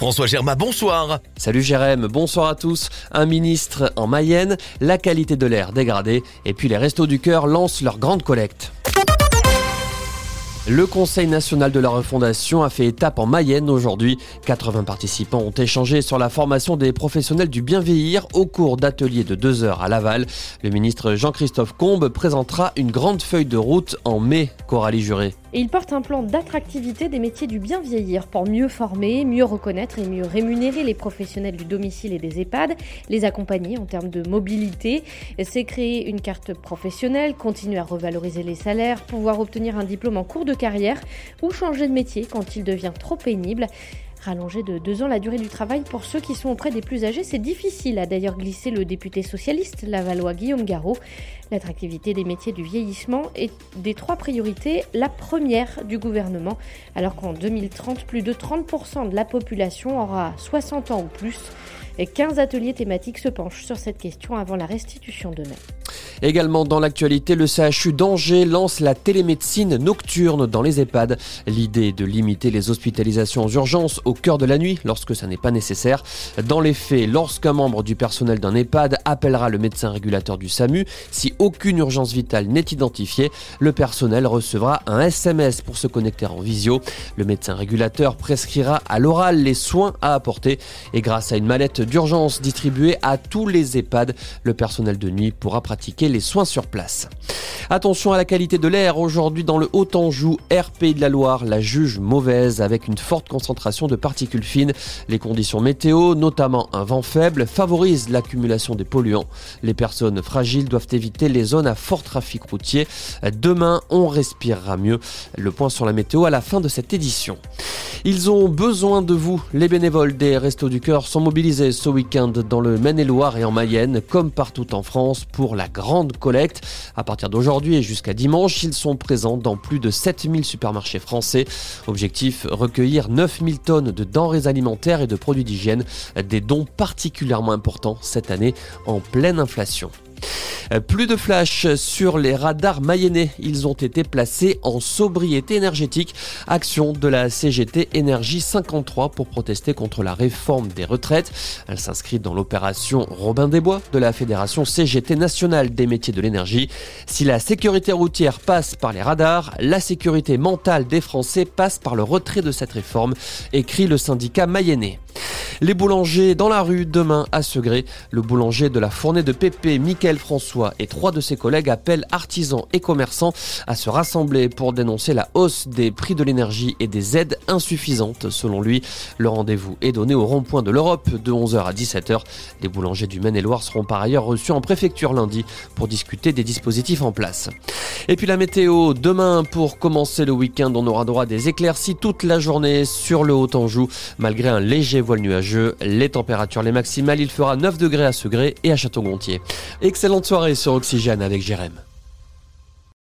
François Germain, bonsoir. Salut Jérém, bonsoir à tous. Un ministre en Mayenne, la qualité de l'air dégradée, et puis les Restos du Cœur lancent leur grande collecte. Le Conseil national de la refondation a fait étape en Mayenne aujourd'hui. 80 participants ont échangé sur la formation des professionnels du bien vieillir au cours d'ateliers de deux heures à Laval. Le ministre Jean-Christophe Combe présentera une grande feuille de route en mai, Coralie Juré. Il porte un plan d'attractivité des métiers du bien vieillir pour mieux former, mieux reconnaître et mieux rémunérer les professionnels du domicile et des EHPAD, les accompagner en termes de mobilité. C'est créer une carte professionnelle, continuer à revaloriser les salaires, pouvoir obtenir un diplôme en cours de carrière ou changer de métier quand il devient trop pénible. Rallonger de deux ans la durée du travail pour ceux qui sont auprès des plus âgés, c'est difficile, a d'ailleurs glissé le député socialiste lavallois Guillaume Garot. L'attractivité des métiers du vieillissement est des trois priorités la première du gouvernement, alors qu'en 2030, plus de 30% de la population aura 60 ans ou plus. Et 15 ateliers thématiques se penchent sur cette question avant la restitution de mai. Également dans l'actualité, le CHU d'Angers lance la télémédecine nocturne dans les EHPAD. L'idée de limiter les hospitalisations aux urgences au cœur de la nuit lorsque ça n'est pas nécessaire. Dans les faits, lorsqu'un membre du personnel d'un EHPAD appellera le médecin régulateur du SAMU, si aucune urgence vitale n'est identifiée, le personnel recevra un SMS pour se connecter en visio. Le médecin régulateur prescrira à l'oral les soins à apporter et grâce à une mallette d'urgence distribuée à tous les EHPAD, le personnel de nuit pourra pratiquer les soins sur place. Attention à la qualité de l'air. Aujourd'hui, dans le Haut-Anjou, RP de la Loire, la juge mauvaise avec une forte concentration de particules fines. Les conditions météo, notamment un vent faible, favorisent l'accumulation des polluants. Les personnes fragiles doivent éviter les zones à fort trafic routier. Demain, on respirera mieux. Le point sur la météo à la fin de cette édition. Ils ont besoin de vous. Les bénévoles des Restos du Cœur sont mobilisés ce week-end dans le Maine-et-Loire et en Mayenne, comme partout en France, pour la grande collecte. À partir d'aujourd'hui et jusqu'à dimanche, ils sont présents dans plus de 7000 supermarchés français. Objectif, recueillir 9000 tonnes de denrées alimentaires et de produits d'hygiène, des dons particulièrement importants cette année en pleine inflation. Euh, plus de flash sur les radars mayennais. Ils ont été placés en sobriété énergétique. Action de la CGT Énergie 53 pour protester contre la réforme des retraites. Elle s'inscrit dans l'opération Robin des Bois de la Fédération CGT nationale des métiers de l'énergie. Si la sécurité routière passe par les radars, la sécurité mentale des Français passe par le retrait de cette réforme, écrit le syndicat mayennais. Les boulangers dans la rue demain à Segré. Le boulanger de la fournée de Pépé, Michael François et trois de ses collègues appellent artisans et commerçants à se rassembler pour dénoncer la hausse des prix de l'énergie et des aides insuffisantes. Selon lui, le rendez-vous est donné au rond-point de l'Europe de 11h à 17h. Les boulangers du Maine-et-Loire seront par ailleurs reçus en préfecture lundi pour discuter des dispositifs en place. Et puis la météo, demain pour commencer le week-end, on aura droit à des éclaircies toute la journée sur le Haut-Anjou, malgré un léger voile Les températures, les maximales, il fera 9 degrés à Segré et à Château-Gontier. Excellente soirée sur Oxygène avec Jérém.